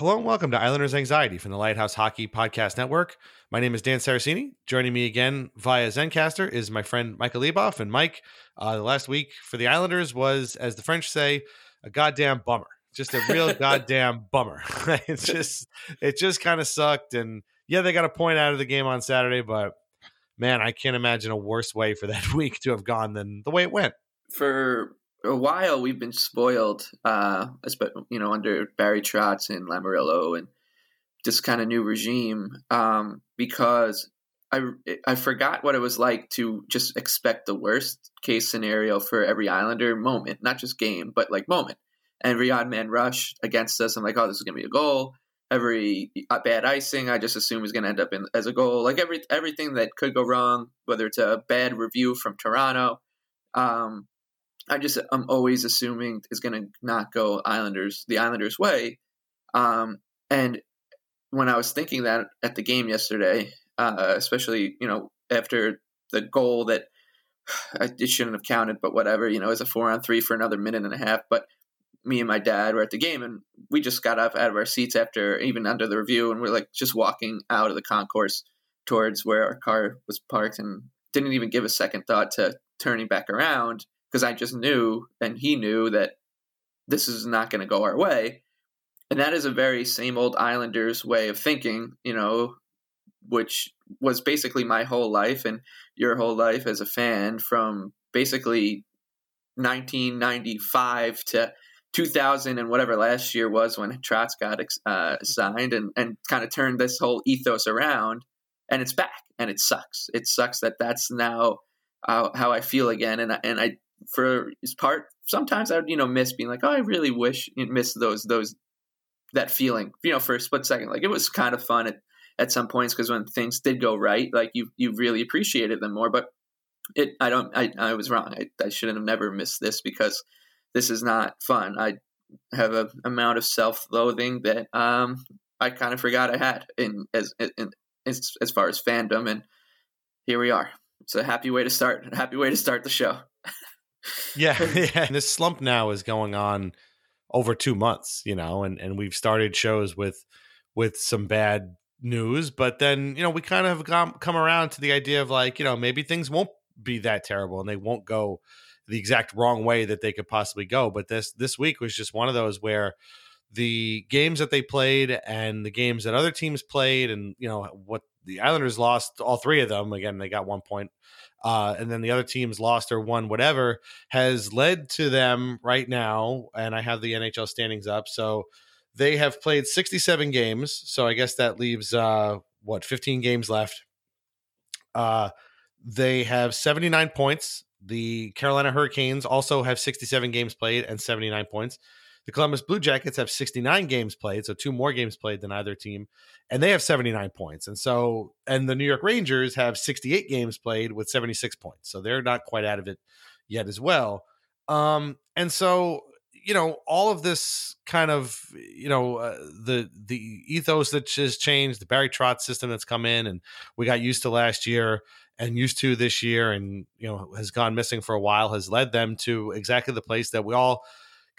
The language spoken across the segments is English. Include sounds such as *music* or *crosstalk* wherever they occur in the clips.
Hello and welcome to Islanders Anxiety from the Lighthouse Hockey Podcast Network. My name is Dan Saraceni. Joining me again via Zencastr is my friend Michael Leboff. And Mike, uh, the last week for the Islanders was, as the French say, a goddamn bummer. Just a real *laughs* goddamn bummer. *laughs* it's just, it just kind of sucked. And yeah, they got a point out of the game on Saturday, but man, I can't imagine a worse way for that *laughs* week to have gone than the way it went. for a while we've been spoiled, uh, you know, under Barry Trotz and Lamoriello and this kind of new regime, um, because I I forgot what it was like to just expect the worst case scenario for every Islander moment, not just game, but like moment. And every odd man rush against us, I'm like, oh, this is gonna be a goal. Every uh, bad icing, I just assume is to end up in, as a goal. Like every everything that could go wrong, whether it's a bad review from Toronto, um, I just I'm always assuming is going to not go Islanders the Islanders way. Um, and when I was thinking that at the game yesterday, uh, especially you know after the goal that *sighs* it shouldn't have counted, but whatever, you know, it was a four on three for another minute and a half. But me and my dad were at the game, and we just got up out of our seats after even under the review, and we're like just walking out of the concourse towards where our car was parked, and didn't even give a second thought to turning back around because I just knew, and he knew that this is not going to go our way. And that is a very same old Islanders way of thinking, you know, which was basically my whole life and your whole life as a fan from basically 1995 to 2000 and whatever last year was when Trotz got uh, signed and, and kind of turned this whole ethos around. And it's back and it sucks. It sucks that that's now uh, how I feel again. And, I- and I, for his part, sometimes I would, you know, miss being like, oh, I really wish you miss those, those, that feeling, you know, for a split second. Like it was kind of fun at, at some points because when things did go right, like you, you really appreciated them more. But it, I don't, I, I was wrong. I, I shouldn't have never missed this because this is not fun. I have a amount of self loathing that um, I kind of forgot I had in as, in, as, as far as fandom. And here we are. It's a happy way to start. Happy way to start the show. *laughs* yeah, *laughs* *laughs* yeah. And this slump now is going on over two months, you know, and and we've started shows with with some bad news, but then you know we kind of have come come around to the idea of like you know maybe things won't be that terrible and they won't go the exact wrong way that they could possibly go. But this this week was just one of those where the games that they played and the games that other teams played, and you know what the Islanders lost all three of them. Again, they got one point, uh, and then the other teams lost or won, whatever, has led to them right now. And I have the NHL standings up, so they have played 67 games. So I guess that leaves uh, what 15 games left. Uh, they have 79 points. The Carolina Hurricanes also have 67 games played and 79 points. The Columbus Blue Jackets have 69 games played, so two more games played than either team, and they have 79 points. And so, and the New York Rangers have 68 games played with 76 points, so they're not quite out of it yet as well. Um, and so, you know, all of this kind of, you know, uh, the the ethos that has changed, the Barry Trotz system that's come in, and we got used to last year and used to this year, and you know, has gone missing for a while, has led them to exactly the place that we all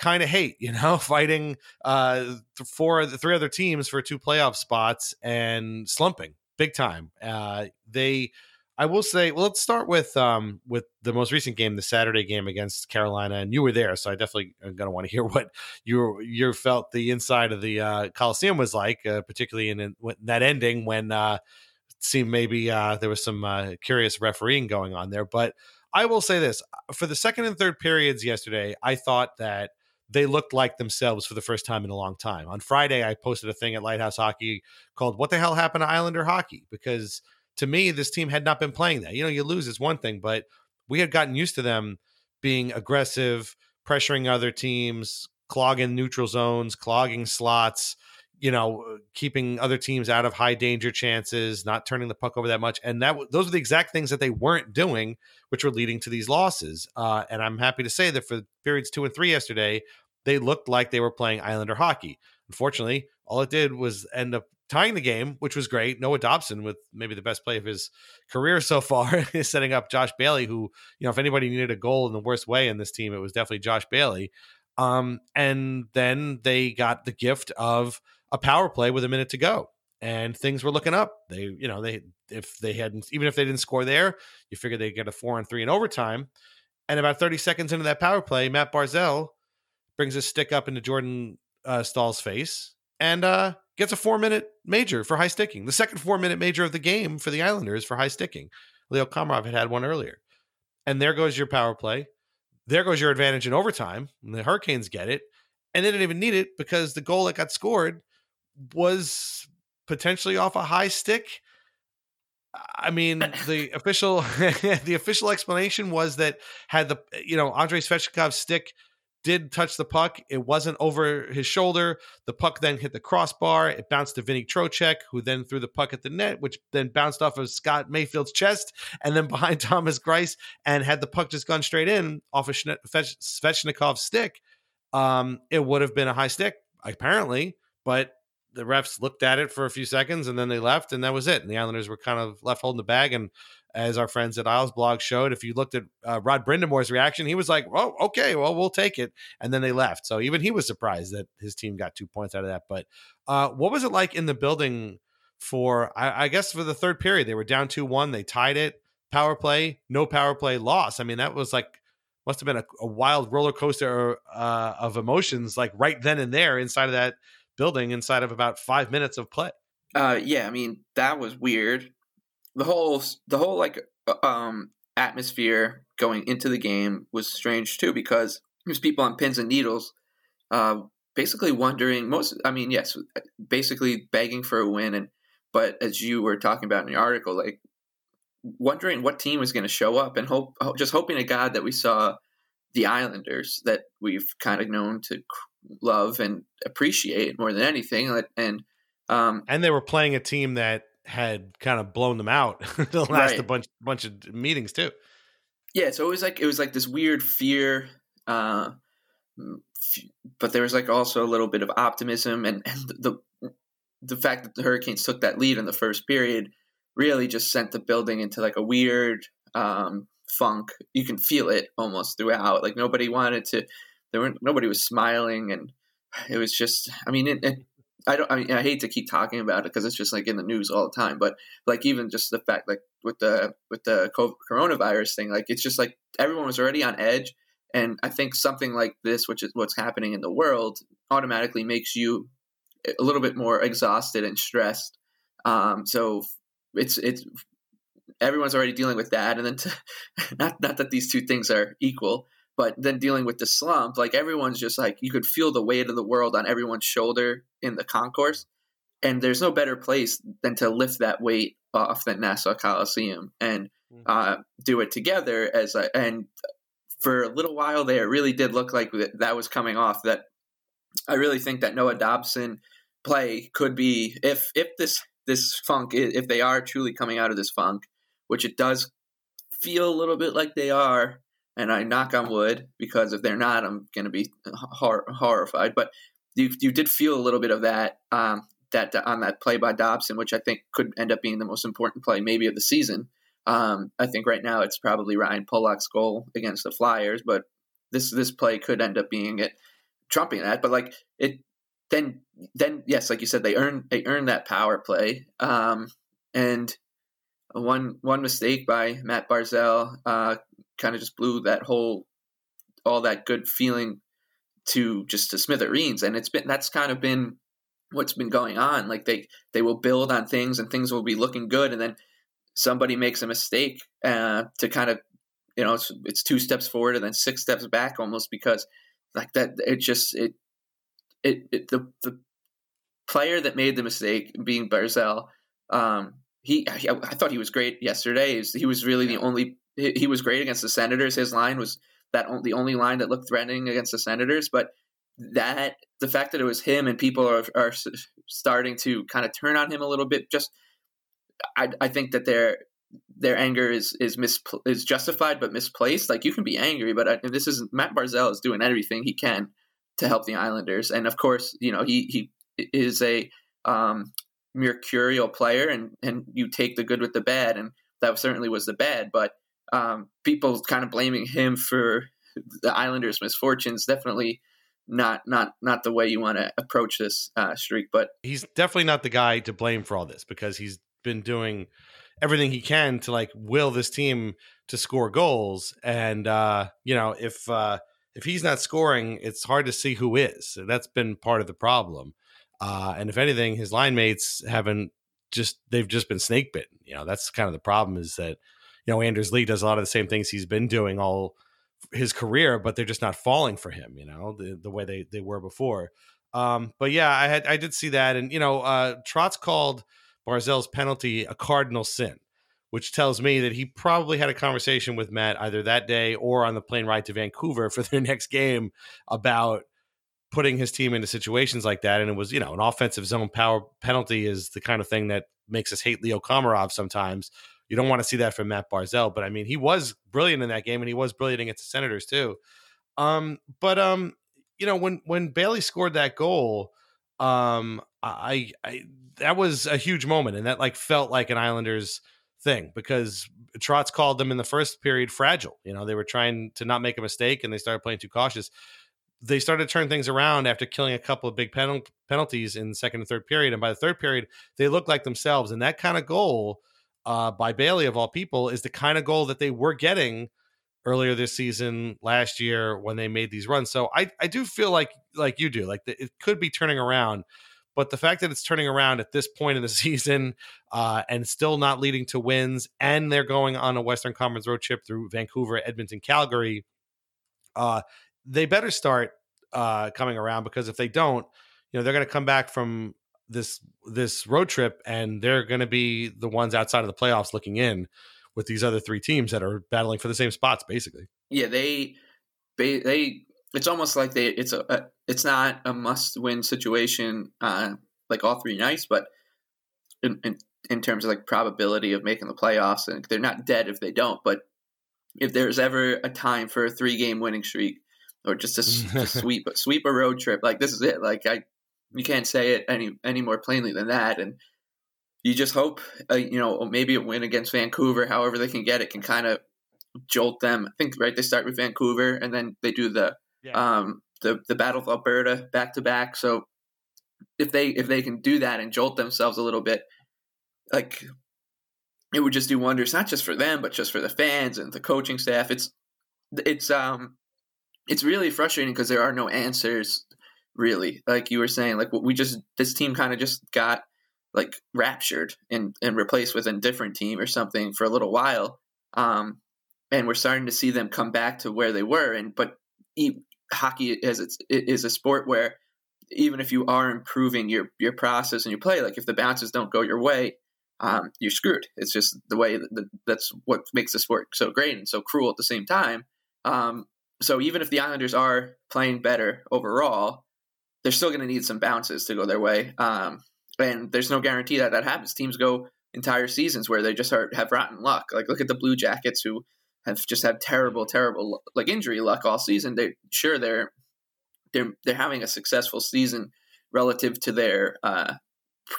kind of hate, you know, *laughs* fighting uh four the three other teams for two playoff spots and slumping big time. Uh they I will say, well, let's start with um with the most recent game, the Saturday game against Carolina, and you were there, so I definitely am going to want to hear what you you felt the inside of the uh, Coliseum was like, uh, particularly in, in, that ending when uh, it seemed maybe uh, there was some uh, curious refereeing going on there. But I will say this: for the second and third periods yesterday, I thought that they looked like themselves for the first time in a long time. On Friday, I posted a thing at Lighthouse Hockey called "What the hell happened to Islander hockey?" because to me, this team had not been playing that. You know, you lose is one thing, but we had gotten used to them being aggressive, pressuring other teams, clogging neutral zones, clogging slots, you know, keeping other teams out of high danger chances, not turning the puck over that much. And that those are the exact things that they weren't doing, which were leading to these losses. Uh, and I'm happy to say that for periods two and three yesterday, they looked like they were playing Islander hockey. Unfortunately, all it did was end up tying the game, which was great. Noah Dobson with maybe the best play of his career so far *laughs* is setting up Josh Bailey, who, you know, if anybody needed a goal in the worst way in this team, it was definitely Josh Bailey. Um, and then they got the gift of a power play with a minute to go. And things were looking up. They, you know, they if they hadn't even if they didn't score there, you figure they'd get a four and three in overtime. And about 30 seconds into that power play, Matt Barzal brings his stick up into Jordan uh, Staal's face and uh, gets a four minute major for high sticking. The second four minute major of the game for the Islanders for high sticking. Leo Komarov had had one earlier. And there goes your power play. There goes your advantage in overtime. And the Hurricanes get it. And they didn't even need it because the goal that got scored was potentially off a high stick. I mean, the *laughs* official *laughs* the official explanation was that had the you know Andrei Svechnikov's stick did touch the puck. It wasn't over his shoulder. The puck then hit the crossbar. It bounced to Vinny Trocheck, who then threw the puck at the net, which then bounced off of Scott Mayfield's chest and then *laughs* behind Thomas Greiss. And had the puck just gone straight in off of Svechnikov's stick, um, it would have been a high stick, apparently. But the refs looked at it for a few seconds and then they left, and that was it. And the Islanders were kind of left holding the bag. And as our friends at Isles Blog showed. If you looked at uh, Rod Brind'Amour's reaction, he was like, "Oh, okay, well, we'll take it," and then they left. So even he was surprised that his team got two points out of that. But uh, what was it like in the building for? I, I guess for the third period, they were down two one, they tied it. Power play, no power play, loss. I mean, that was like must have been a, a wild roller coaster uh, of emotions, like right then and there inside of that building, inside of about five minutes of play. Uh, yeah, I mean that was weird the whole the whole like uh, um atmosphere going into the game was strange too because there's people on pins and needles uh basically wondering most i mean yes basically begging for a win and but as you were talking about in the article like wondering what team was going to show up and hope just hoping to god that we saw the islanders that we've kind of known to love and appreciate more than anything and um and they were playing a team that had kind of blown them out *laughs* the last right. a bunch bunch of meetings too. Yeah, so it was like it was like this weird fear, uh, but there was like also a little bit of optimism, and, and the the fact that the Hurricanes took that lead in the first period really just sent the building into like a weird um, funk. You can feel it almost throughout. Like nobody wanted to. There were nobody was smiling, and it was just. I mean, it, it, I don't. I mean, I hate to keep talking about it because it's just like in the news all the time. But like even just the fact, like with the with the coronavirus thing, like it's just like everyone was already on edge, And I think something like this, which is what's happening in the world, automatically makes you a little bit more exhausted and stressed. Um, so it's it's everyone's already dealing with that, and then to, *laughs* not not that these two things are equal, but then dealing with the slump, like everyone's just like you could feel the weight of the world on everyone's shoulder in the concourse, and there's no better place than to lift that weight off the Nassau Coliseum and uh, do it together as a, and for a little while there, it really did look like that was coming off. That I really think that Noah Dobson play could be if if this this funk if they are truly coming out of this funk, which it does feel a little bit like they are, and I knock on wood because if they're not, I'm going to be hor- horrified. But you you did feel a little bit of that um, that on that play by Dobson, which I think could end up being the most important play maybe of the season. Um, I think right now it's probably Ryan Pulock's goal against the Flyers, but this this play could end up being it, trumping that. But like it, then then yes, like you said, they earn they earn that power play, um, and one one mistake by Matt Barzal uh, kind of just blew that whole all that good feeling to just to smithereens, and it's been that's kind of been what's been going on. Like they they will build on things, and things will be looking good, and then somebody makes a mistake uh, to kind of you know it's, it's two steps forward and then six steps back almost because like that it just it it, it the the player that made the mistake being Barzal um he I, I thought he was great yesterday he was, he was really the only he, he was great against the Senators his line was that the only line that looked threatening against the Senators but that the fact that it was him and people are, are starting to kind of turn on him a little bit just I, I think that their their anger is is mispl- is justified but misplaced. Like you can be angry, but I, this is Matt Barzal is doing everything he can to help the Islanders, and of course, you know he he is a um, mercurial player, and and you take the good with the bad, and that certainly was the bad. But um, people kind of blaming him for the Islanders' misfortunes. Definitely not not not the way you want to approach this uh, streak. But he's definitely not the guy to blame for all this because he's been doing everything he can to like will this team to score goals. And uh you know if uh if he's not scoring it's hard to see who is. That's been part of the problem. Uh and if anything his line mates haven't just they've just been snake bitten. You know that's kind of the problem is that know Anders Lee does a lot of the same things he's been doing all his career but they're just not falling for him you know the, the way they they were before um but yeah i had i did see that and you know uh trotz called Barzal's penalty a cardinal sin, which tells me that he probably had a conversation with Matt either that day or on the plane ride to Vancouver *laughs* for their next game about putting his team into situations like that. And it was, you know, an offensive zone power penalty is the kind of thing that makes us hate Leo Komarov sometimes. You don't want to see that from Matt Barzal, but I mean, he was brilliant in that game and he was brilliant against the Senators too. Um, but um, you know, when when Bailey scored that goal, um, I, I that was a huge moment, and that like felt like an Islanders thing because Trotz called them in the first period fragile. You know, they were trying to not make a mistake, and they started playing too cautious. They started to turn things around after killing a couple of big penal- penalties in the second and third period, and by the third period, they looked like themselves. And that kind of goal uh, by Bailey of all people is the kind of goal that they were getting earlier this season last year when they made these runs. So i i do feel like like you do like the, it could be turning around but the fact that it's turning around at this point in the *laughs* season uh, and still not leading to wins, and they're going on a Western Conference road trip through Vancouver, Edmonton, Calgary, uh, they better start uh, coming around because if they don't, you know, they're going to come back from this this road trip and they're going to be the ones outside of the playoffs looking in with these other three teams that are battling for the same spots, basically. Yeah, they they, they it's almost like they it's a, a it's not a must win situation uh, like all three nights, but in, in, in terms of like probability of making the playoffs, and they're not dead if they don't. But if there's ever a time for a three game winning streak or just a, *laughs* sweep sweep a road trip, like this is it. Like I, you can't say it any any more plainly than that, and. You just hope, uh, you know, maybe a win against Vancouver, however they can get it, can kind of jolt them. I think right they start with Vancouver and then they do the yeah. um, the the Battle of Alberta back to back. So if they if they can do that and jolt themselves a little bit, like it would just do wonders, not just for them, but just for the fans and the coaching staff. It's it's um it's really frustrating because there are no answers really. Like you were saying, like we just this team kind of just got like raptured and and replaced with a different team or something for a little while. Um, and we're starting to see them come back to where they were. And but e- hockey is it's, it is a sport where even if you are improving your your process and your play, like if the bounces don't go your way, um, you're screwed. It's just the way that, that's what makes the sport so great and so cruel at the same time. Um, so even if the Islanders are playing better overall, they're still going to need some bounces to go their way. Um, and there's no guarantee that that happens. Teams go entire seasons where they just are, have rotten luck. Like look at the Blue Jackets who have just had terrible, terrible like injury luck all season. They sure they're they're they're having a successful season relative to their uh,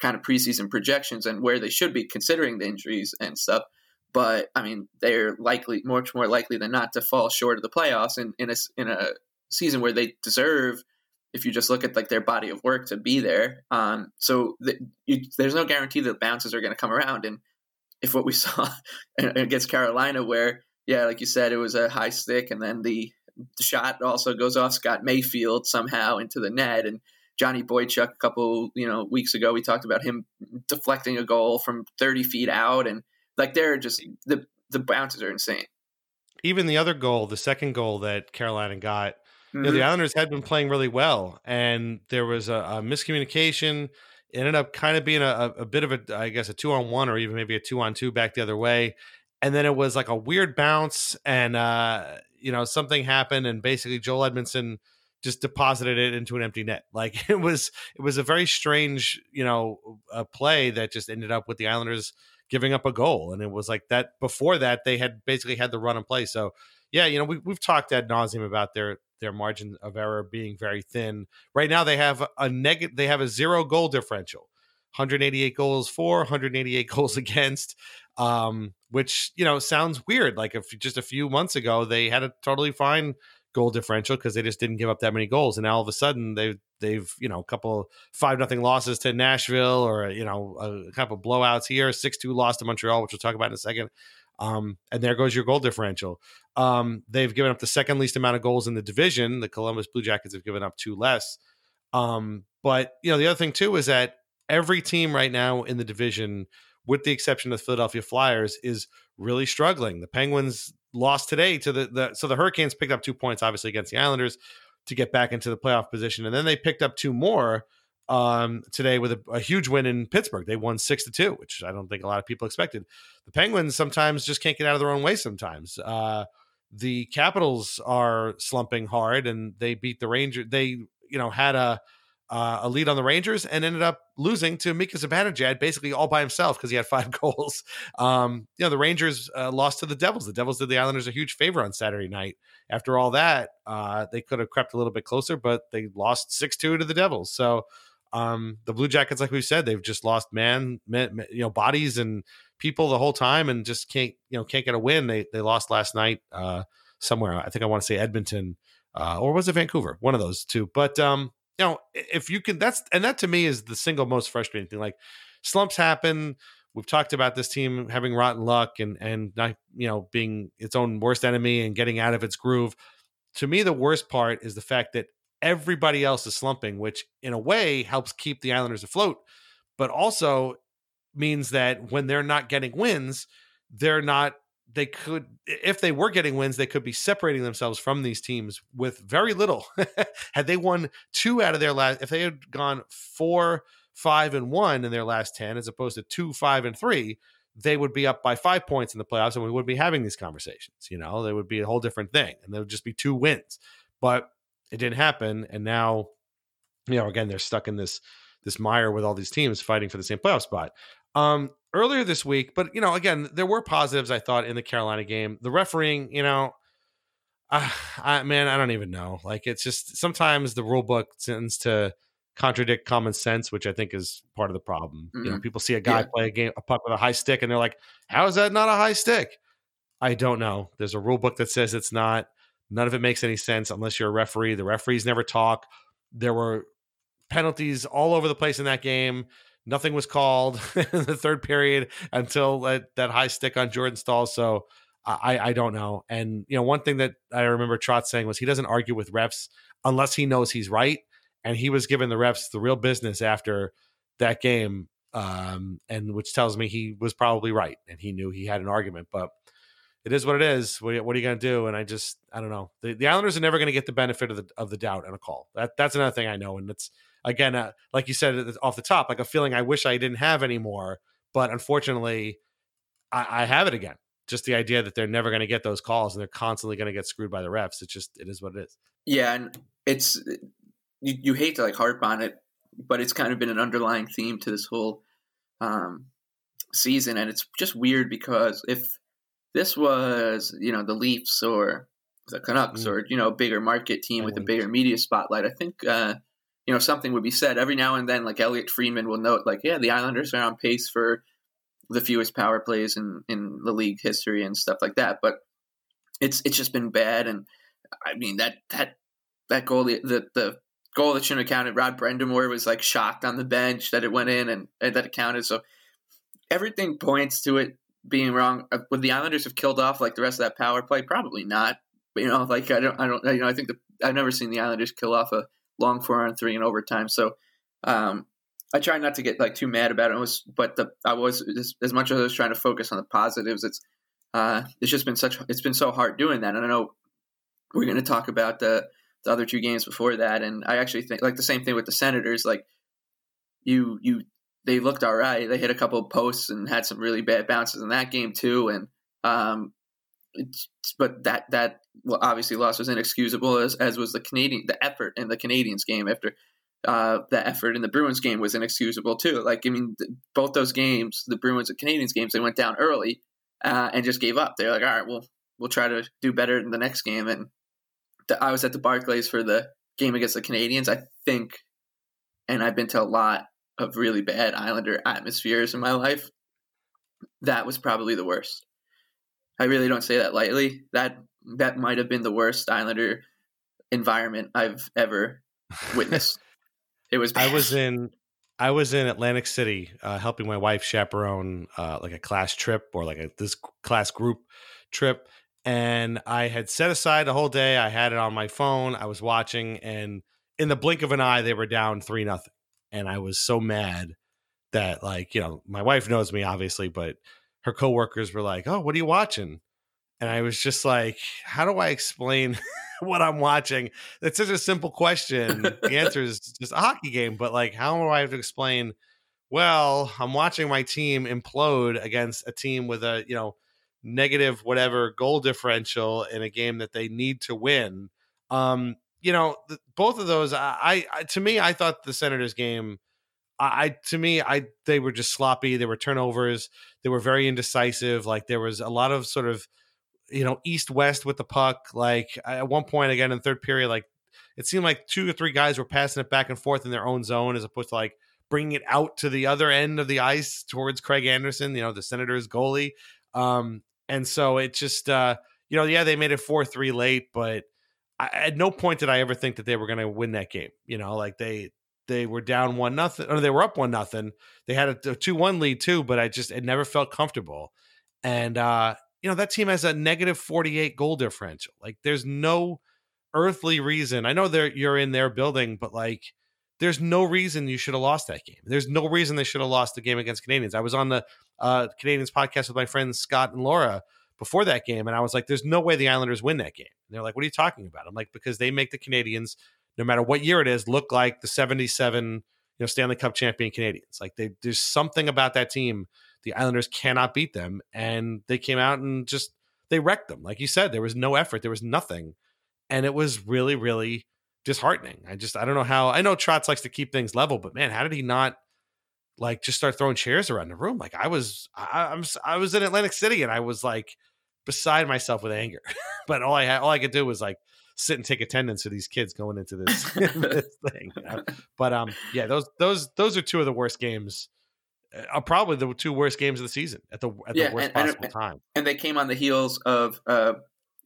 kind of preseason projections and where they should be considering the injuries and stuff. But I mean, they're likely much more likely than not to fall short of the playoffs in, in a in a season where they deserve. If you just look at like their body of work to be there, um, so you, there's no guarantee that bounces are going to come around. And if what we *laughs* saw against Carolina, where yeah, like you said, it was a high stick, and then the the shot also goes off Scott Mayfield somehow into the net, and Johnny Boychuk a couple you know weeks ago we talked about him deflecting a goal from 30 feet out, and like they're just the the bounces are insane. Even the other goal, the second goal that Carolina got, mm-hmm. you know, the. Islanders had been playing really well, and there was a, a miscommunication. It ended up kind of being a, a bit of a, I guess, a two on one or even maybe a two on two back the other way and then it was like a weird bounce and uh you know something happened and basically joel Edmundson just deposited it into an empty net *laughs* like it was it was a very strange you know a play that just ended up with the islanders giving up a goal and it was like that before that they had basically had the run and play so yeah you know we, we've talked ad nauseum about their their margin of error being very thin right now they have a negative they have a zero goal differential 188 goals for 188 *laughs* goals against um, which you know sounds weird. Like if just a few months ago they had a totally fine goal differential because they just didn't give up that many goals, and now all of a sudden they they've you know a couple five nothing losses to Nashville or you know a couple blowouts here, six two loss to Montreal, which we'll talk about in a second. Um, and there goes your goal differential. Um, they've given up the second least amount of goals in the division. The Columbus Blue Jackets have given up two less. Um, but you know the other thing too is that every team right now in the division with the exception of the Philadelphia Flyers, is really struggling. The Penguins lost today to the, the so the Hurricanes picked up two points, obviously against the Islanders, to get back into the playoff position, and then they picked up two more um, today with a, a, huge win in Pittsburgh. They won six to two, which I don't think a lot of people expected. The Penguins sometimes just can't get out of their own way. Sometimes uh, the Capitals are slumping hard, and they beat the Rangers. They you know had a uh, a lead on the Rangers and ended up losing to Mika Zibanejad basically all by himself because he had *laughs* five goals. Um, you know, the Rangers uh, lost to the Devils. The Devils did the Islanders a huge favor on Saturday night. After all that, uh, they could have crept a little bit closer, but they lost 6 2 to the Devils. So um, the Blue Jackets, like we said, they've just lost man, man, you know, bodies and people the whole time and just can't, you know, can't get a win. They, they lost last night uh, somewhere. I think I want to say Edmonton. Uh, or was it Vancouver? One of those two. But um, you know, if you can, that's and that to me is the single most frustrating thing. Like slumps happen. We've talked about this team having rotten luck and and not you know being its own worst enemy and getting out of its groove. To me, the worst part is the fact that everybody else is slumping, which in a way helps keep the Islanders afloat, but also means that when they're not getting wins, they're not they could if they were getting wins they could be separating themselves from these teams with very little. *laughs* Had they won two out of their last if they had gone four five and one in their last 10 as opposed to two five and three they would be up by five points in the playoffs and we would be having these conversations you know? They would be a whole different thing and there would just be two wins. But it didn't happen and now you know again they're stuck in this this mire with all these teams fighting for the same playoff spot um, earlier this week, but you know, again, there were positives I thought in the Carolina game. The refereeing, you know, uh, I man, I don't even know. Like it's just sometimes the rule book tends to contradict common sense, which I think is part of the problem. Mm-hmm. You know, mm-hmm. people see a guy yeah. play a game a puck with a high stick and they're like, "How is that not a high stick?" I don't know. There's a rule book that says it's not. None of it makes any sense unless you're a referee. The referees never talk. There were penalties all over the place in that game. Nothing was called *laughs* in the third period until that, that high stick on Jordan Staal. So I, I don't know. And you know, one thing that I remember Trotz saying was he doesn't argue with refs unless he knows he's right. And he was giving the refs the real business after that game, um, and which tells me he was probably right and he knew he had an argument. But it is what it is. What, are you going to do? And I just I don't know. The, the Islanders are never going to get the benefit of the of the doubt on a call. That that's another thing I know. And it's again, uh, like you said off the top, like a feeling I wish I didn't have anymore. But unfortunately, I, I have it again just the idea that they're never going to get those calls and they're constantly going to get screwed by the refs. It's just it is what it is. Yeah, and it's you, you hate to like harp on it, but it's kind of been an underlying theme to this whole um, season, and it's just weird because if this was you know the Leafs or the Canucks mm. or you know a bigger market team with a bigger media spotlight, I think uh, you know something would be said every now and then. Like Elliotte Friedman will note, like yeah, the Islanders are on pace for the fewest power plays in in the league history and stuff like that. But it's it's just been bad, and I mean that that that goal the the, the goal that shouldn't have counted. Rod Brind'Amour was like shocked on the bench that it went in and, and that it counted. So everything points to it being wrong. Uh, would the Islanders have killed off like the rest of that power play? Probably not. But, you know, like I don't, I don't, you know, I think the I've never seen the Islanders kill off a long four on three in overtime. So um, I try not to get like too mad about it. it was, but the I was as, as, much as I was trying to focus on the positives. It's uh, it's just been such it's been so hard doing that. And I know we're going to talk about the the other two games before that, and I actually think like the same thing with the Senators. Like you you they looked all right. They hit a couple of posts and had some really bad bounces in that game too. And um, but that that well, obviously loss was inexcusable as as was the Canadian the effort in the Canadiens game after uh, the effort in the Bruins game was inexcusable too. Like I mean, both those games, the Bruins and Canadiens games, they went down early uh, and just gave up. They're like, all right, well, we'll try to do better in the next game. And the, I was at the Barclays for the game against the Canadiens, I think, and I've been to a lot of really bad Islander atmospheres in my life. That was probably the worst. I really don't say that lightly. That that might have been the worst Islander environment I've ever *laughs* witnessed. It was. Bad. I was in. I was in Atlantic City uh, helping my wife chaperone uh, like a class trip or like a this class group trip, and I had set aside the whole day. I had it on my phone. I was watching, and in the blink of an eye, they were down three nothing, and I was so mad that like you know my wife knows me obviously, but her coworkers were like, "Oh, what are you watching?" And I was just like, "How do I explain?" *laughs* what I'm watching. It's such a simple question. the *laughs* answer is just a hockey game, but like, how do I have to explain? Well, I'm watching my team implode against a team with a you know negative whatever goal differential in a game that they need to win. Um, you know, the, both of those, I, I to me, I thought the Senators game. I to me, I they were just sloppy. They were turnovers. They were very indecisive. Like there was a lot of sort of you know, east west with the puck. Like at one point, again in third period, like it seemed like two or three guys were passing it back and forth in their own zone as opposed to like bringing it out to the other end of the ice towards Craig Anderson, you know, the Senators goalie. Um, and so it just, uh, you know, yeah, they made it 4 3 late, but I, at no point did I ever think that they were going to win that game. You know, like they, they were down one nothing or they were up one nothing. They had a, two one lead too, but I just it never felt comfortable. And uh, you know, that team has a negative 48 goal differential. Like there's no earthly reason. I know you're in their building, but like there's no reason you should have lost that game. There's no reason they should have lost the game against Canadiens. I was on the uh, Canadiens podcast with my friends Scott and Laura before that game, and I was like, "There's no way the Islanders win that game." And they're like, "What are you talking about?" I'm like, "Because they make the Canadiens, no matter what year it is, look like the '77, you know, Stanley Cup champion Canadiens. Like they, there's something about that team the Islanders cannot beat them, and they came out and just they wrecked them. Like you said, there was no effort, there was nothing, and it was really, really disheartening. I just I don't know how. I know Trotz likes to keep things level, but man, how did he not? like just start throwing chairs around the room. Like I was, I, I'm, I was in Atlantic City and I was like beside myself with anger. *laughs* but all I had, all I could do was like sit and take attendance of these kids going into this, *laughs* *laughs* this thing. You know? But um, yeah, those those those are two of the worst games are probably the two worst games of the season at the at yeah, the worst and, possible and, time. And they came on the heels of uh,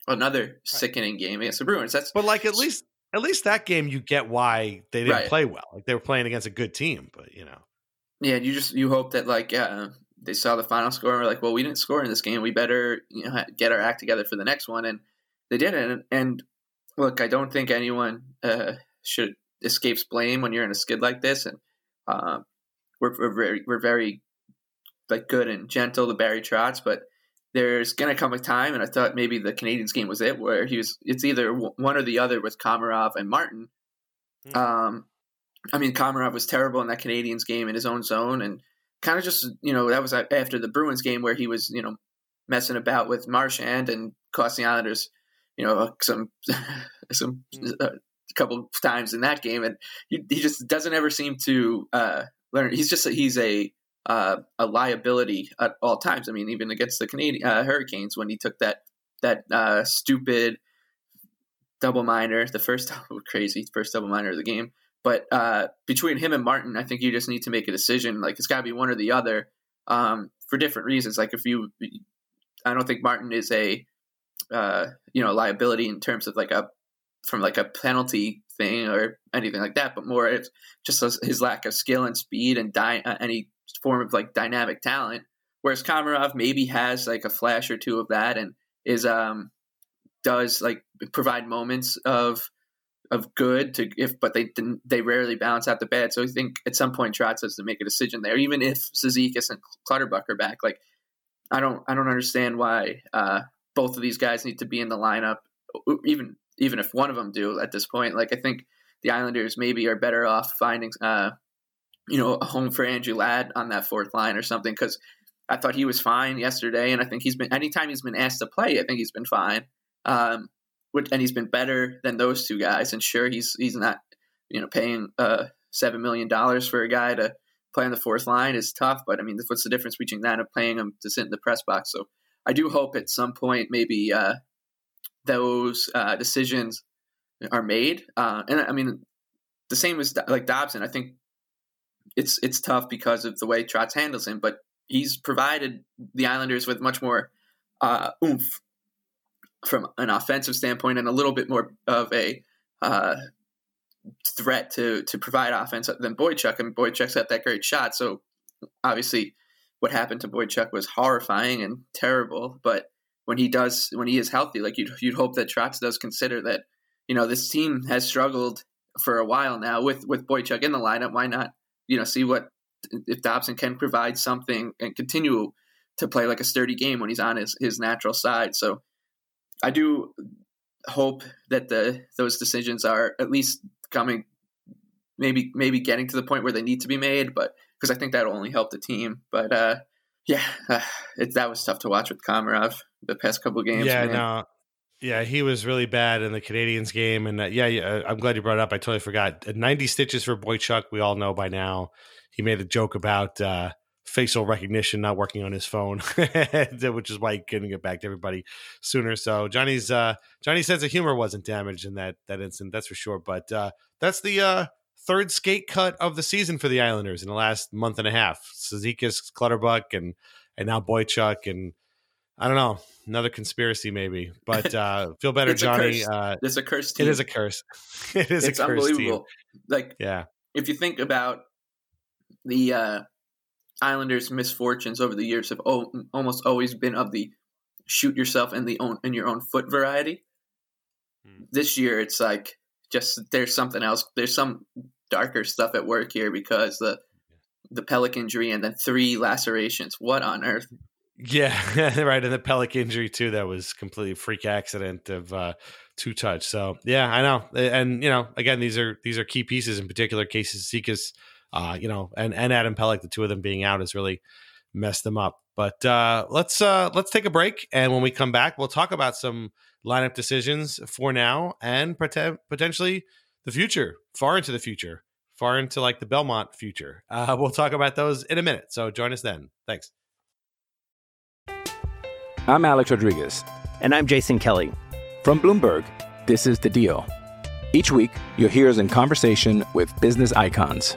another right. sickening game against the Bruins. That's but like at least at least that game you get why they didn't right. play well. Like they were playing against a good team, but you know. Yeah, you just you hope that like uh, they saw the final score and were like, "Well, we didn't score in this game. We better you know get our act together for the next one." And they didn't. And, and look, I don't think anyone uh, should escapes blame when you're in a skid like this. And uh, we're, we're very we're very like good and gentle to Barry Trotz, but there's going to come a time, and I thought maybe the Canadiens game was it, where he was. It's either one or the other with Komarov and Martin. Mm-hmm. Um, I mean, Komarov was terrible in that Canadiens game in his own zone, and kind of just you know that was after the Bruins game where he was you know messing about with Marchand and costing Islanders you know some *laughs* some mm. uh, a couple times in that game, and he, he just doesn't ever seem to uh, learn. He's just he's a uh, a liability at all times. I mean, even against the Canadian uh, Hurricanes when he took that that uh, stupid double minor, the first *laughs* double, crazy first double minor of the game. But uh, between him and Martin, I think you just need to make a decision. Like it's got to be one or the other um, for different reasons. Like if you, I don't think Martin is a uh, you know liability in terms of like a from like a penalty thing or anything like that, but more it's just his lack of skill and speed and uh, any form of like dynamic talent. Whereas Komarov maybe has like a flash or two of that and is um does like provide moments of of good to if but they they rarely balance out the bad. So I think at some point Trotz has to make a decision there. Even if Cizikas and Clutterbuck are back, like I don't I don't understand why uh, both of these guys need to be in the lineup. Even even if one of them do at this point, like I think the Islanders maybe are better off finding uh, you know a home for Andrew Ladd on that fourth line or something because I thought he was fine yesterday, and I think he's been anytime he's been asked to play, I think he's been fine. Um, which, and he's been better than those two guys. And sure, he's he's not you know paying uh, seven million dollars for a guy to play on the fourth line is tough. But I mean, what's the difference between that and paying him to sit in the press box? So I do hope at some point maybe uh, those uh, decisions are made. Uh, and I mean, the same as like Dobson. I think it's it's tough because of the way Trotz handles him, but he's provided the Islanders with much more uh, oomph from an offensive standpoint and a little bit more of a uh, threat to to provide offense than Boychuk. And Boychuk's got that great shot, so obviously what happened to Boychuk was horrifying and terrible. But when he does, when he is healthy, like you'd you'd hope that Trotz does consider that. You know, this team has struggled for a while now with with Boychuk in the lineup. Why not? You know, see what if Dobson can provide something and continue to play like a sturdy game when he's on his his natural side. So I do hope that the those decisions are at least coming maybe maybe getting to the point where they need to be made, but because I think that'll only help the team. But uh, yeah, uh, it, that was tough to watch with Komarov the past couple games. Yeah, man. no, yeah, he was really bad in the Canadiens game, and uh, yeah, yeah, uh, I'm glad you brought it up. I totally forgot. 90 stitches for Boychuk. We all know by now. He made a joke about uh, facial recognition not working on his phone, *laughs* which is why he couldn't get back to everybody sooner. So Johnny's uh, Johnny's sense of humor wasn't damaged in that that instant, that's for sure. But uh, that's the uh, third skate cut of the season for the Islanders in the last month and a half. Cizikas, Clutterbuck, and and now Boychuk, and I don't know another conspiracy maybe, but uh, *laughs* feel better, it's Johnny. A uh, it's a curse. Team. *laughs* It is a curse. it is it's a curse it's unbelievable. Team. Like yeah, if you think about the uh, Islanders' misfortunes over the years, have o- almost always been of the shoot yourself in the own in your own foot variety. Hmm. This year, it's like just there's something else. There's some darker stuff at work here because the the pelvic injury and then three lacerations. What on earth? Yeah, *laughs* right. And the pelvic injury too. That was completely freak accident of uh, two touch. So yeah, I know. And you know, again, these are these are key pieces in particular cases. Cizikas, uh, you know, and and Adam Pelech, the two of them being out has really messed them up. But uh, let's uh, let's take a break, and when we come back, we'll talk about some lineup decisions for now and pot- potentially the future, far into the future, far into like the Belmont future. Uh, we'll talk about those in a minute. So join us then. Thanks. I'm Alex Rodriguez. And I'm Jason Kelly. From Bloomberg, this is The Deal. Each week, you'll hear us in conversation with business icons.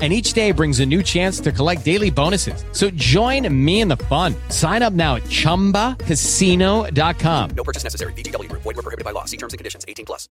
And each day brings a new chance to collect daily bonuses. So join me in the fun. Sign up now at chumbacasino.com. No purchase necessary. VGW Group. Void were prohibited by law. See terms and conditions. 18 plus.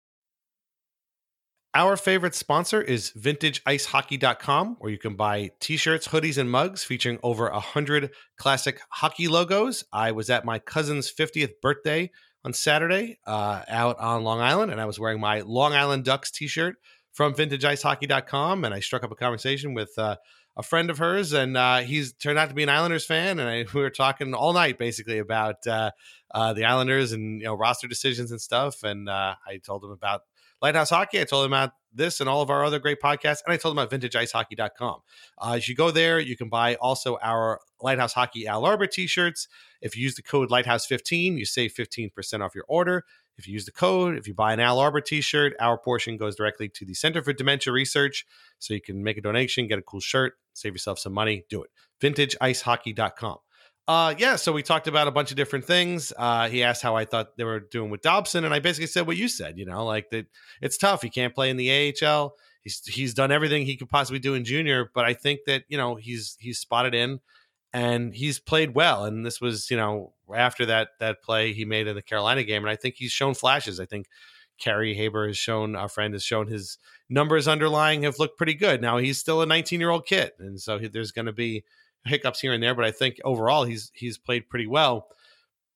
Our favorite sponsor is vintageicehockey.com, where you can buy t-shirts, hoodies, and mugs featuring over a hundred classic hockey logos. I was at my cousin's 50th birthday on Saturday uh, out on Long Island, and I was wearing my Long Island Ducks t-shirt from vintageicehockey.com, and I struck up a conversation with uh, a friend of hers, and uh, he's turned out to be an Islanders fan, and I, *laughs* we were talking all night basically about uh, uh, the Islanders and you know roster decisions and stuff, and uh, I told him about Lighthouse Hockey. I told him about this and all of our other great podcasts, and I told him about vintageicehockey.com. Uh, as you go there, you can buy also our Lighthouse Hockey Al Arbour t-shirts. If you use the code Lighthouse15, you save 15% off your order. If you use the code, if you buy an Al Arbour t-shirt, our portion goes directly to the Center for Dementia Research. So you can make a donation, get a cool shirt, save yourself some money, do it. VintageIceHockey.com. Uh, yeah, so we talked about a bunch of different things. Uh, he asked how I thought they were doing with Dobson, and I basically said what you said. You know, like that it's tough. He can't play in the AHL. He's he's done everything he could possibly do in junior, but I think that you know he's he's spotted in, and he's played well. And this was you know after that that play he made in the Carolina game, and I think he's shown flashes. I think Kerry Haber has shown our friend has shown his numbers underlying have looked pretty good. Now he's still a 19 year old kid, and so he, there's going to be hiccups here and there, but I think overall he's he's played pretty well.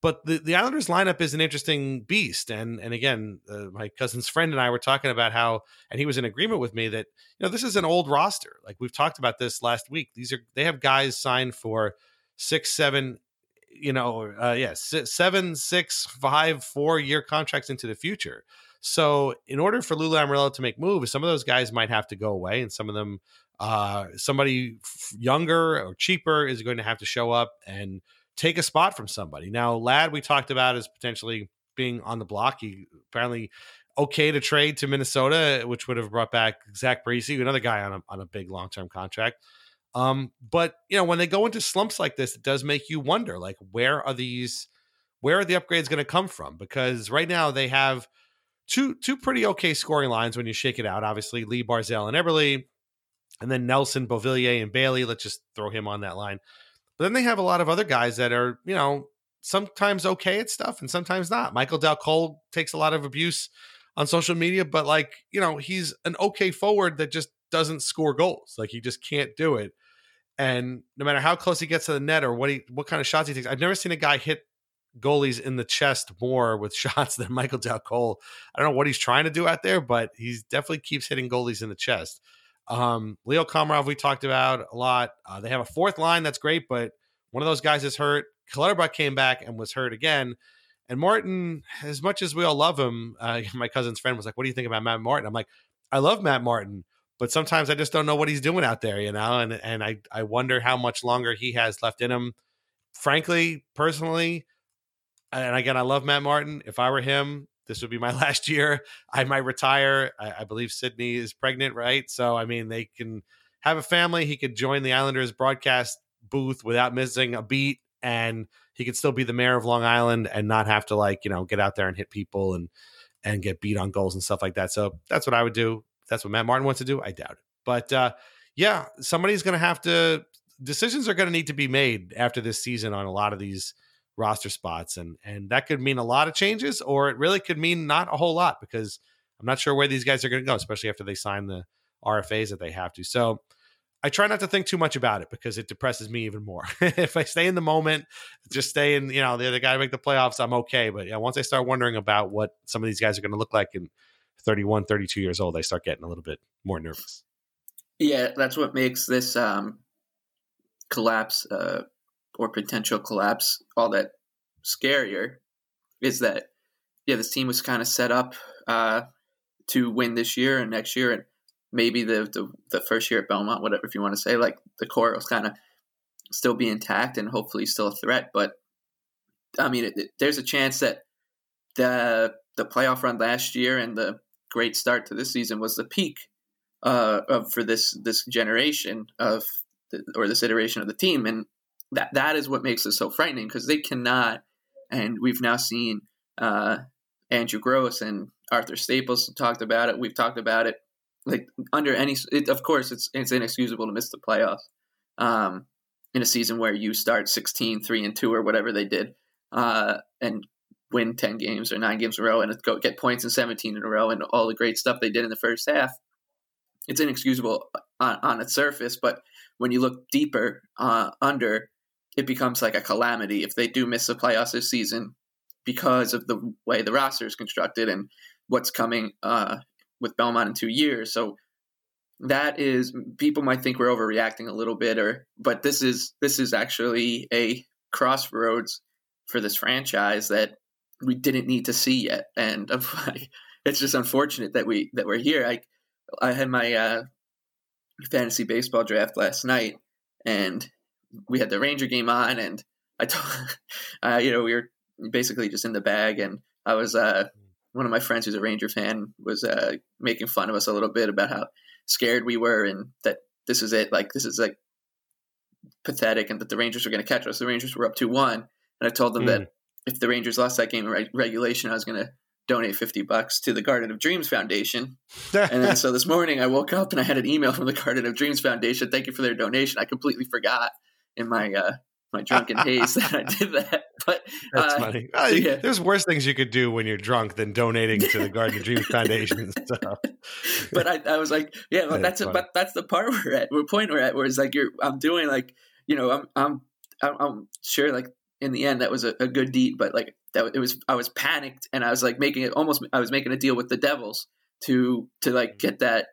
But the, the Islanders lineup is an interesting beast, and and again, uh, my cousin's friend and I were talking about how, and he was in agreement with me that you know this is an old roster. Like we've talked about this last week. These are they have guys signed for six, seven, you know, uh, yes, yeah, seven, six, five, four year contracts into the future. So in order for Lou Lamoriello to make moves, some of those guys might have to go away, and some of them uh, somebody younger or cheaper is going to have to show up and take a spot from somebody. Now, Ladd, we talked about as potentially being on the block. He apparently okay to trade to Minnesota, which would have brought back Zach Parise, another guy on a, on a big long term contract. Um, but you know, when they go into slumps like this, it does make you wonder, like, where are these, where are the upgrades going to come from? Because right now they have two two pretty okay scoring lines when you shake it out. Obviously, Lee Barzal and Eberle, and then Nelson, Beauvillier, and Bailey. Let's just throw him on that line. But then they have a lot of other guys that are, you know, sometimes okay at stuff and sometimes not. Michael Dal Colle takes a lot of abuse on social media, but like, you know, he's an okay forward that just doesn't score goals. Like he just can't do it. And no matter how close he gets to the net or what he what kind of shots he takes, I've never seen a guy hit goalies in the chest more with *laughs* shots than Michael Dal Colle. I don't know what he's trying to do out there, but he definitely keeps hitting goalies in the chest. Um, Leo Komarov, we talked about a lot. Uh, they have a fourth line that's great, but one of those guys is hurt. Clutterbuck came back and was hurt again. And Martin, as much as we all love him, uh, *laughs* my cousin's friend was like, "What do you think about Matt Martin?" I'm like, "I love Matt Martin, but sometimes I just don't know what he's doing out there, you know." And and I I wonder how much longer he has left in him. Frankly, personally, and again, I love Matt Martin. If I were him, this would be my *laughs* last year. I might retire. I, I, believe Sydney is pregnant, right? So, I mean, they can have a family. He could join the Islanders broadcast booth without missing a beat, and he could still be the mayor of Long Island and not have to like you know get out there and hit people and and get beat on goals and stuff like that. So that's what I would do. That's what Matt Martin wants to do. I doubt it, but uh, yeah, somebody's going to have to. Decisions are going to need to be made after this season on a lot of these roster spots and and that could mean a lot of changes or it really could mean not a whole lot because I'm not sure where these guys are going to go especially after they sign the RFAs that they have to. So I try not to think too much about it because it depresses me even more. *laughs* if I stay in the moment, just stay in, you know, the other guy to make the playoffs, I'm okay. But yeah, once I start wondering about what some of these guys are going to look like in 31, 32 years old, I start getting a little bit more nervous. Yeah, that's what makes this um, collapse uh, or potential collapse all that scarier is that yeah this team was kind of set up uh, to win this year and next year and maybe the, the, the first year at Belmont whatever if you want to say like the core was kind of still be intact and hopefully still a threat but I mean, it, it, there's a chance that the the playoff run last year and the great start to this season was the peak uh, of for this this generation of the, or this iteration of the team, and that that is what makes it so frightening because they cannot. And we've now seen uh, Andrew Gross and Arthur Staples talked about it. We've talked about it. Like under any, it, of course, it's it's inexcusable to miss the playoffs um, in a season where you start 16, 3 and two or whatever they did, uh, and win 10 games or nine games in a row and go get points in 17 in a row and all the great stuff they did in the first half. It's inexcusable on, on its surface, but when you look deeper uh, under, it becomes like a calamity if they do miss the playoffs this season because of the way the roster is constructed and what's coming uh, with Belmont in two years. So that is people might think we're overreacting a little bit, or but this is this is actually a crossroads for this franchise that we didn't need to see yet, and *laughs* it's just unfortunate that we that we're here. I I had my uh, fantasy baseball draft last night, and we had the Ranger game on, and I told *laughs* uh, you know we were basically just in the bag, and I was uh, one of my friends who's a Ranger fan was uh, making fun of us a little bit about how scared we were and that this is it, like this is like pathetic, and that the Rangers were going to catch us. The Rangers were up two one, and I told them mm. that if the Rangers lost that game in reg- regulation, I was going to donate 50 bucks to the Garden of Dreams Foundation. and then *laughs* so this morning I woke up and I had an email from the Garden of Dreams Foundation. Thank you for their donation. I completely forgot in my uh, my drunken *laughs* haze that I did that. But that's uh, funny. Yeah. There's worse things you could do when you're drunk than donating to the Garden of Dreams *laughs* Foundation. So. But I, I was like, yeah, well, that's, that's a, but that's the part we're at. We're point we're at where it's like you're. I'm doing like you know I'm I'm I'm, I'm sure like in the end that was a, a good deed, but like that it was I was panicked and I was like making it almost I was making a deal with the Devils to to like mm-hmm. get that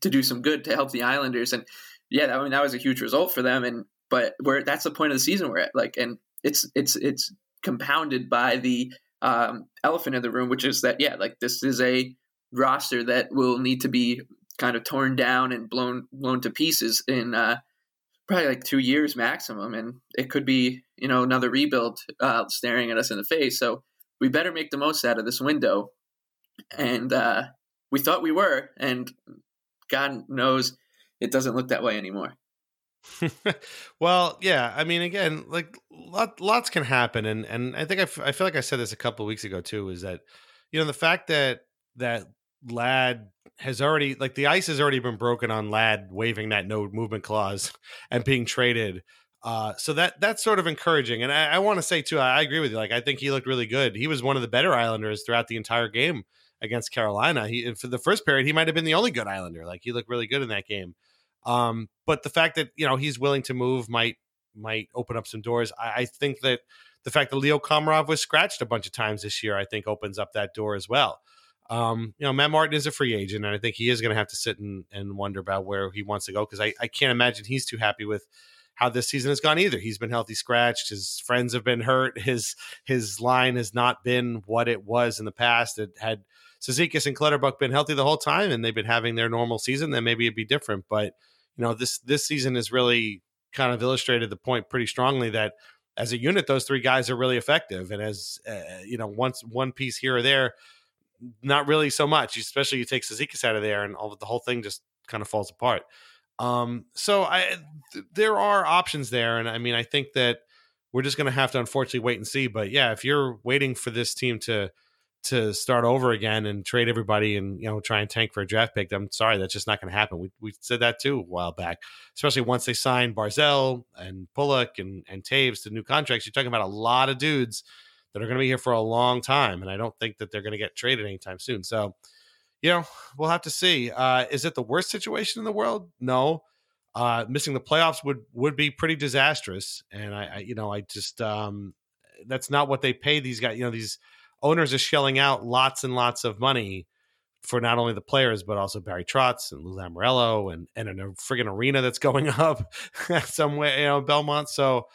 to do some good to help the Islanders and yeah I mean that was a huge result for them and but where that's the point of the season we're at like and it's it's it's compounded by the um, elephant in the room which is that yeah like this is a roster that will need to be kind of torn down and blown blown to pieces in uh, probably like two years maximum, and it could be you know another rebuild uh, staring at us in the face. So we better make the most out of this window. And uh, we thought we were, and God knows it doesn't look that way anymore. *laughs* well, yeah. I mean, again, like lot, lots can happen, and and I think I, f- I feel like I said this a couple weeks ago too. Is that you know the fact that that Ladd has already like the ice has already been broken on Ladd waiving that no movement clause *laughs* and being traded. Uh, so that that's sort of encouraging. And I, I want to say too, I, I, agree with you. Like I think he looked really good. He was one of the better Islanders throughout the entire game against Carolina. He for the first period, he might have been the only good Islander. Like he looked really good in that game. Um, but the fact that you know he's willing to move might might open up some doors. I, I think that the fact that Leo Komarov was scratched a bunch of times this year, I think opens up that door as well. Um, you know, Matt Martin is a free agent, and I think he is going to have to sit and, and wonder about where he wants to go because I, I can't imagine he's too happy with how this season has gone either. He's been healthy scratched. His friends have been hurt. *laughs* His his line has not been what it was in the past. It had Cizikas and Clutterbuck been healthy the whole time and they've been having their normal season, then maybe it'd be different. But you know, this this season has really kind of illustrated the point pretty strongly that as a unit, those three guys are really effective. And as uh, you know, once one piece here or there not really so much. Especially you take Cizikas out of there, and all the whole thing just kind of falls apart. Um, so I th- there are options there, and I mean I think that we're just going to have to unfortunately wait and see. But yeah, if you're waiting for this team to to start over again and trade everybody and you know try and tank for a draft pick, I'm sorry, that's just not going to happen. We we said that too a while back, especially once they signed Barzal and Pulock and and Toews to new contracts. You're talking about a lot of dudes that are going to be here for a long time, and I don't think that they're going to get traded anytime soon. So, you know, we'll have to see. Uh, is it the worst situation in the world? No. Uh, missing the playoffs would would be pretty disastrous, and I, I you know, I just um, that's not what they pay these guys. You know, these owners are shelling out lots and lots of money for not only the players but also Barry Trotz and Lou Lamoriello and and a friggin' arena that's going *laughs* up somewhere, you know, Belmont. So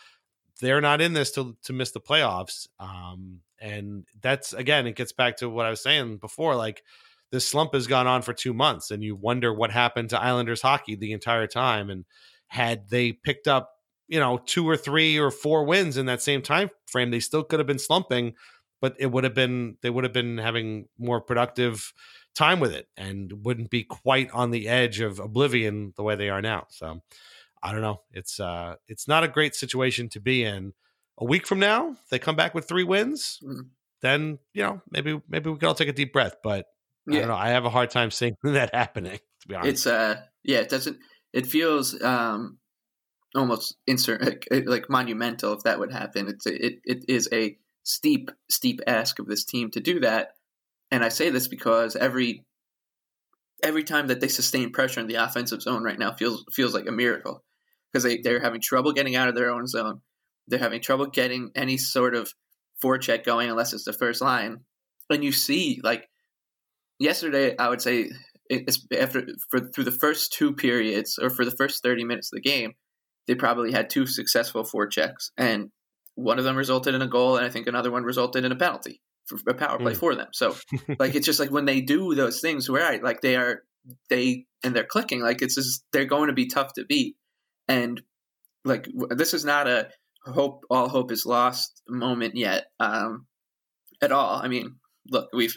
they're not in this to to miss the playoffs. Um, and that's again, it gets back to what I was saying before. Like this slump has gone on for two months, and you wonder what happened to Islanders hockey the entire time. And had they picked up you know two or three or four wins in that same time frame, they still could have been slumping, but it would have been they would have been having more productive time with it and wouldn't be quite on the edge of oblivion the way they are now. So I don't know. It's uh it's not a great situation to be in. A week from now, they come back with three wins. Mm-hmm. Then you know maybe maybe we can all take a deep breath. But I Yeah. don't know. I have a hard time seeing *laughs* that happening. To be honest, It's uh yeah, it doesn't it feels um almost insert like, like monumental if that would happen. It's a, it it is a steep steep ask of this team to do that. And I say this because every every time that they sustain pressure in the offensive zone right now feels feels like a miracle because they they're having trouble getting out of their own zone. They're having trouble getting any sort of forecheck going unless it's the first line. And you see like yesterday, I would say it's after for through the first two periods or for the first 30 minutes of the game, they probably had two successful forechecks and one of them resulted in a goal and I think another one resulted in a penalty for a power play Mm. for them. So *laughs* like it's just like when they do those things where I, like they are they and they're clicking like it's just they're going to be tough to beat and like this is not a hope all hope is lost moment yet um at all i mean look we've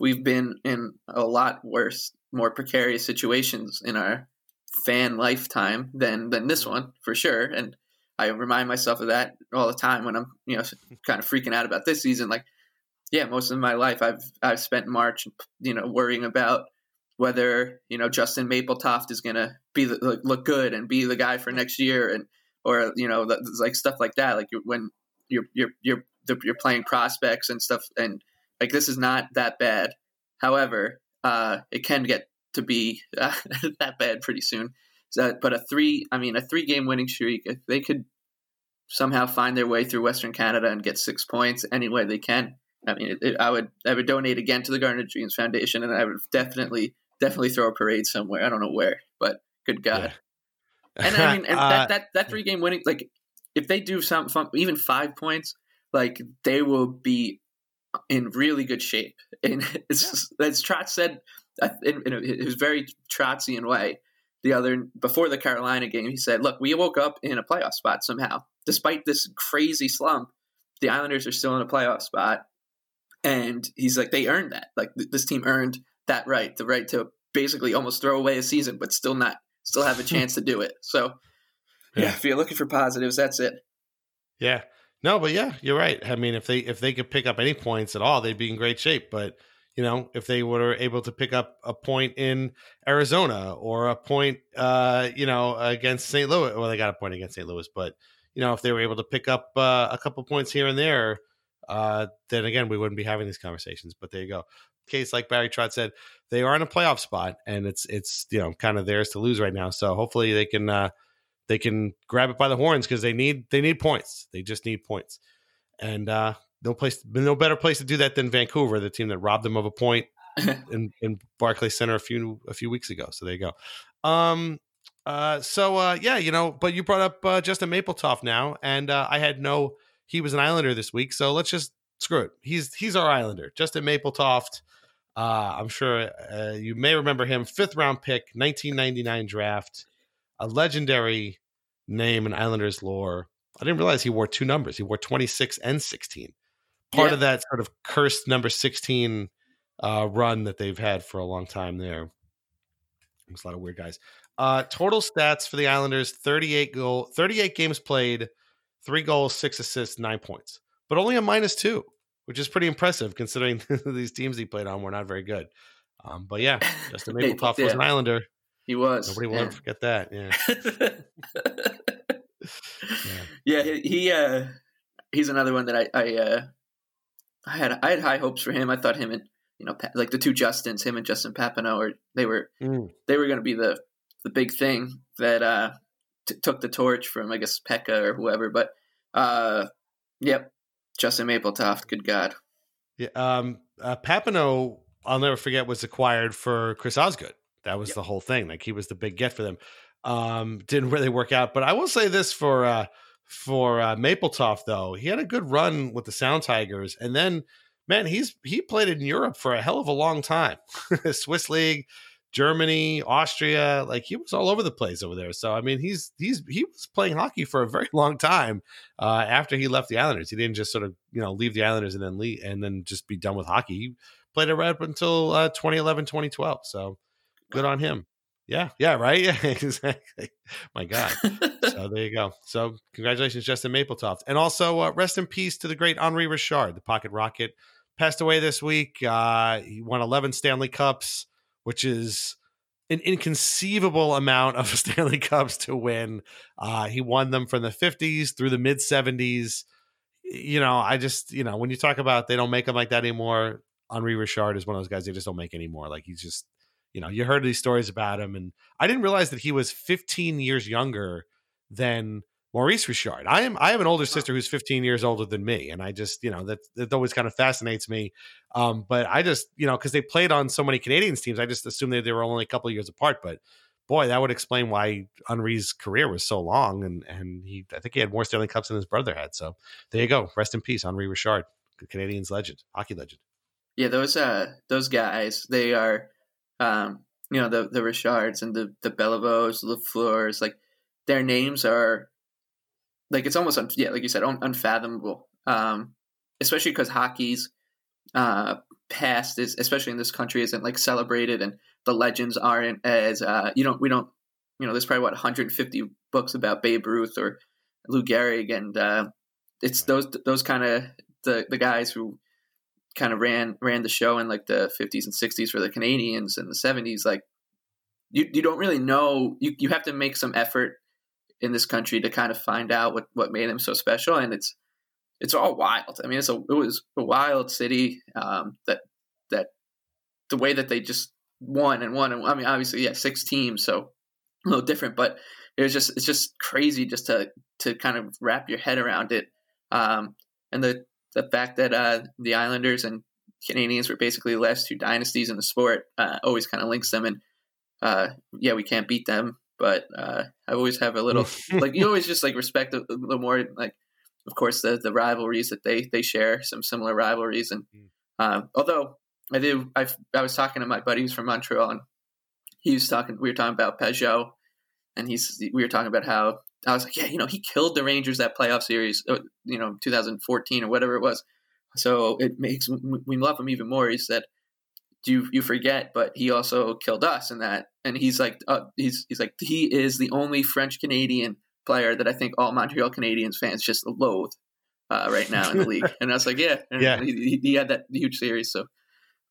we've been in a lot worse more precarious situations in our fan lifetime than than this one for sure and i remind myself of that all the time when i'm you know kind of freaking out about this season like yeah most of my life i've i've spent march you know worrying about whether you know Justin Mapletoft is to be the, look, good and be the guy for next year, and or you know like stuff like that. Like when you're you're you're you're playing prospects and stuff, and like this is not that bad. However, uh, it can get to be uh, *laughs* that bad pretty soon. So, but a three, I mean, a three game winning streak. If they could somehow find their way through Western Canada and get six points any way they can, I mean, it, it, I would I would donate again to the Garden of Dreams Foundation, and I would definitely definitely throw a parade somewhere. I don't know where, but good God. And I mean, *laughs* and Uh, that, that that three game winning, like if they do some even five points, like they will be in really good shape. *laughs* And it's as Trotz said in, in his very Trotzian way the other before the Carolina game. He said, "Look, we woke up in a playoff spot somehow, despite this crazy slump. The Islanders are still in a playoff spot." And he's like, they earned that. Like th- this team earned that right, the right to basically almost throw away a season, but still not, still have a *laughs* chance to do it. So, yeah, if you're looking for positives, that's it. Yeah. No, but yeah, you're right. I mean, if they if they could pick up any points at all, they'd be in great shape. But you know, if they were able to pick up a point in Arizona or a point, uh, you know, against St. Louis, well, they got a point against St. Louis, but you know, if they were able to pick up uh, a couple points here and there, uh, then again, we wouldn't be having these conversations. But there you go. Case like Barry Trotz said, they are in a playoff spot, and it's it's you know kind of theirs to lose right now. So hopefully they can uh, they can grab it by the horns because they need they need points. They just need points, and uh, no place no better place to do that than Vancouver, the team that robbed them of a point *laughs* in in Barclays Center a few a few weeks ago. So there you go. Um. Uh. So uh. Yeah. You know. But you brought up uh, Justin Mapletoft now, and uh, I had no. He was an Islander this week, so let's just screw it. He's he's our Islander, Justin Mapletoft. Uh, I'm sure uh, you may remember him, fifth round pick, 1999 draft, a legendary name in Islanders lore. I didn't realize he wore two numbers. He wore 26 and 16. Part Yeah. of that sort of cursed number 16 uh, run that they've had for a long time there. There's a lot of weird guys. Uh, total stats for the Islanders 38 goal, 38 games played, three goals, six assists, nine points, but only a minus two, which is pretty impressive considering *laughs* these teams he played on were not very good. Um, but yeah, *laughs* Justin They- Mapletoft was an. Islander. He was. Nobody will yeah. ever forget that. Yeah. *laughs* yeah, he, he uh he's another one that I I uh I had I had high hopes for him. I thought him and you know like the two Justins, him and Justin Papineau, or they were Mm. they were going to be the the big thing that uh t- took the torch from I guess Pekka or whoever. But uh yep, Justin Mapletoft, good God. Yeah, um, uh, Papineau, I'll never forget, was acquired for Chris Osgood. That was the whole thing. Like he was the big get for them. Um, didn't really work out, but I will say this for uh, for uh, Mapletoft though, he had a good run with the Sound Tigers, and then man, he's he played in Europe for a hell of a long time. *laughs* Swiss league, Germany, Austria, like he was all over the place over there. So I mean, he's he's he was playing hockey for a very *laughs* long time uh, after he left the Islanders. He didn't just sort of you know leave the Islanders and then leave and then just be done with hockey. He played it right up until uh, 2011, 2012. So good on him. Yeah, yeah, right. *laughs* Yeah, exactly. My God. so there you go. So congratulations, Justin Mapletoft, and also uh, rest in peace to the great Henri Richard, the Pocket Rocket, passed away this week. Uh, he won 11 Stanley Cups, which is an inconceivable amount of *laughs* Stanley Cups to win. Uh, he won them from the 50s through the mid 70s. You know, I just, you know, when you talk about they don't make them like that anymore, Henri Richard is one of those guys they just don't make anymore. Like he's just you know, you heard these stories about him, and I didn't realize that he was 15 years younger than Maurice Richard. I am I have an older sister who's 15 years older than me, and I just you know that that always kind of fascinates me. Um, but I just you know because they played on so many Canadiens teams, I just assumed that they were only a couple of years apart. But boy, that would explain why Henri's career was so long, and and he I think he had more Stanley Cups than his brother had. So there you go, rest in peace, Henri Richard, Canadiens legend, hockey legend. Yeah, those uh those guys, they are um, you know, the the Richards and the the Beliveaus, Lafleurs, like their names are like it's almost un, yeah, like you said, un, unfathomable. Um, especially because hockey's uh, past is, especially in this country, isn't like celebrated, and the legends aren't as uh, you don't we don't you know there's probably what 150 books about Babe Ruth or Lou Gehrig, and uh, it's those those kind of the the guys who kind of ran ran the show in like the 50s and 60s for the Canadiens and the 70s like you you don't really know you you have to make some effort in this country to kind of find out what what made them so special and it's it's all wild. I mean it's a it was a wild city um, that that the way that they just won and won and I mean obviously yeah six teams so a little different but it was just it's just crazy just to to kind of wrap your head around it um, and the the fact that uh, the Islanders and Canadiens were basically the last two dynasties in the sport uh, always kind of links them. And uh, yeah, we can't beat them, but uh, I always have a little *laughs* like you always just like respect little more like of course the the rivalries that they they share some similar rivalries and mm. uh, although I do I I was talking to my buddies from Montreal and he was talking we were talking about Pageau and he's we were talking about how I was like, yeah, you know, he killed the Rangers that playoff series, uh, you know, 2014 or whatever it was. So it makes we love him even more. He said, "Do you, you forget?" But he also killed us in that, and he's like, uh, he's he's like, he is the only French Canadian player that I think all Montreal Canadiens fans just loathe uh, right now in the league. *laughs* And I was like, yeah, and yeah, he, he, had that huge series. So,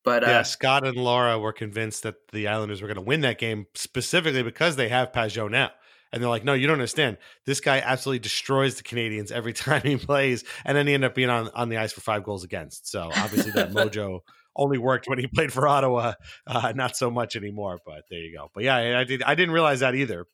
but yeah, uh, Scott and Laura were convinced that the Islanders were going to win that game specifically because they have Pageau now. And they're like, no, you don't understand. This guy absolutely destroys the Canadiens every *laughs* time he plays. And then he ended up being on, on the ice for five goals against. So obviously that *laughs* mojo only worked when he played for Ottawa. Uh, not so much anymore, but there you go. But yeah, I did. I didn't realize that either.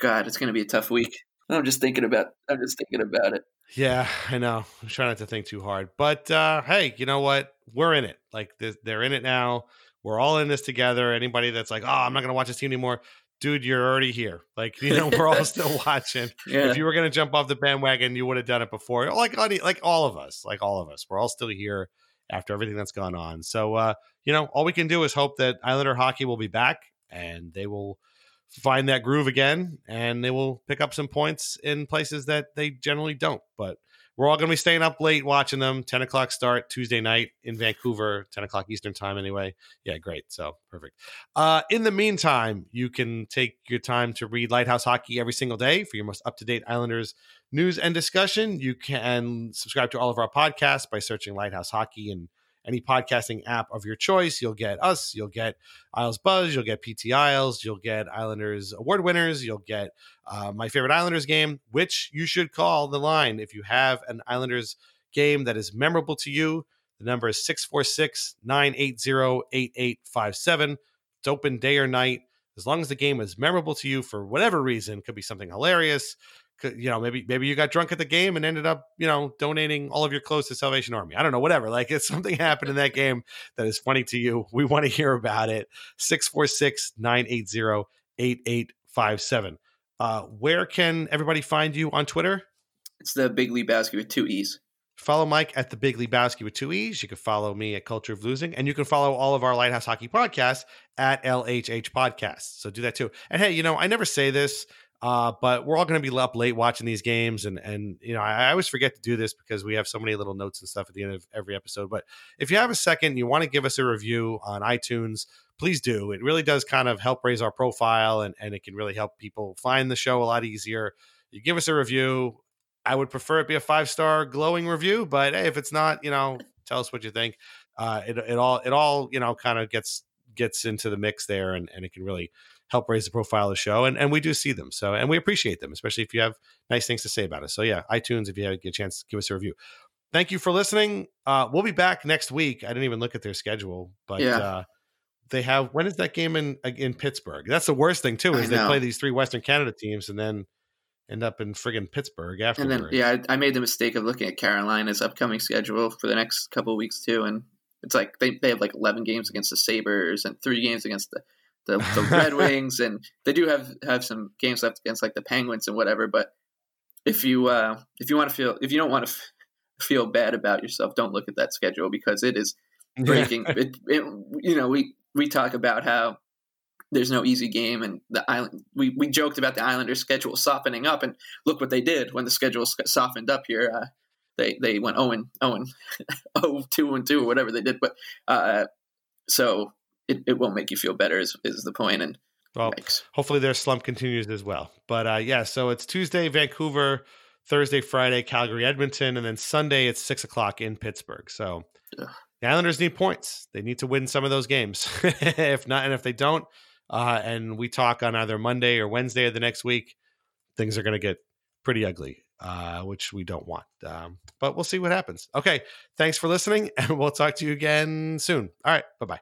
God, it's going to be a tough week. I'm just thinking about. I'm just thinking about it. Yeah, I know. I'm trying not to think too hard, but uh, hey, you know what? We're in it. Like they're in it now. We're all in this together. Anybody that's like, oh, I'm not going to watch this team anymore dude, you're already here. Like, you know, we're all still *laughs* watching. Yeah. If you were going to jump off the bandwagon, you would have done it before. Like, like all of us, like all of us, we're all still here after everything that's gone on. So, uh, you know, all we can do is hope that Islander hockey will be back and they will find that groove again and they will pick up some points in places that they generally don't. But we're all going to be staying up late watching them. 10 o'clock start Tuesday night in Vancouver, 10 o'clock Eastern time anyway. Yeah, great. So perfect. Uh, in the meantime, you can take your time to read Lighthouse Hockey every single day for your most up to date Islanders news and discussion. You can subscribe to all of our podcasts by searching Lighthouse Hockey and any podcasting app of your choice. You'll get us, you'll get Isles Buzz, you'll get PT Isles, you'll get Islanders award winners, you'll get uh, my favorite Islanders game, which you should call the line if you have an Islanders game that is memorable to you. The number is 646 980 8857. It's open day or night. As long as the game is memorable to you for whatever reason, could be something hilarious, you know, maybe maybe you got drunk at the game and ended up, you know, donating all of your clothes to Salvation Army. I don't know, whatever. Like it's *laughs* something happened in that game that is funny to you. We want to hear about it. 646-980-8857. Uh, where can everybody find you on Twitter? It's the Big Lebowski with two E's. Follow Mike at the Big Lebowski with two E's. You can follow me at Culture of Losing, and you can follow all of our Lighthouse Hockey podcasts at LHH Podcasts. So do that too. And hey, you know, I never say this, uh, but we're all going to be up late watching these games, and and you know, I, I, always forget to do this because we have so many little notes and stuff at the end of every episode. But if you have a second, you want to give us a review on iTunes, please do. It really does kind of help raise our profile, and and it can really help people find the show a lot easier. You give us a review I would prefer it be a five star glowing review, but hey, if it's not, you know, tell us what you think. Uh, it, it all it all you know kind of gets gets into the mix there, and, and it can really help raise the profile of the show. And and we do see them, so and we appreciate them, especially if you have nice things to say about us. So yeah, iTunes, if you have, get a chance, give us a review. Thank you for listening. Uh, we'll be back next week. I didn't even look at their schedule, but yeah. uh, they have when is that game in in Pittsburgh? That's the worst thing too, is they play these three Western Canada teams, and then end up in friggin' Pittsburgh afterwards. And then, yeah, I, I, made the mistake of looking at Carolina's upcoming schedule for the next couple of weeks too, and it's like they, they have like eleven games against the Sabres and three games against the the, the *laughs* Red Wings, and they do have have some games left against like the Penguins and whatever. But if you uh, if you want to feel if you don't want to f- feel bad about yourself, don't look at that schedule because it is breaking. *laughs* it, it, you know, we we talk about how there's no easy game, and the island. We, we joked about the Islanders' schedule softening up, and look what they did when the schedule softened up here. Uh, they they went 0 and 0 and 0 *laughs* 2 and 2 or whatever they did, but uh, so it, it won't make you feel better is is the point. And well, yikes. hopefully their slump continues as well. But uh, yeah, so it's Tuesday Vancouver, Thursday Friday Calgary Edmonton, and then Sunday it's six o'clock in Pittsburgh. So. Ugh. The Islanders need points. They need to win some of those games. *laughs* if not, and if they don't, uh, and we talk on either Monday or Wednesday of the next week, things are going to get pretty ugly, uh, which we don't want. Um, but we'll see what happens. Okay. Thanks for listening, *laughs* and we'll talk to you again soon. All right. Bye bye.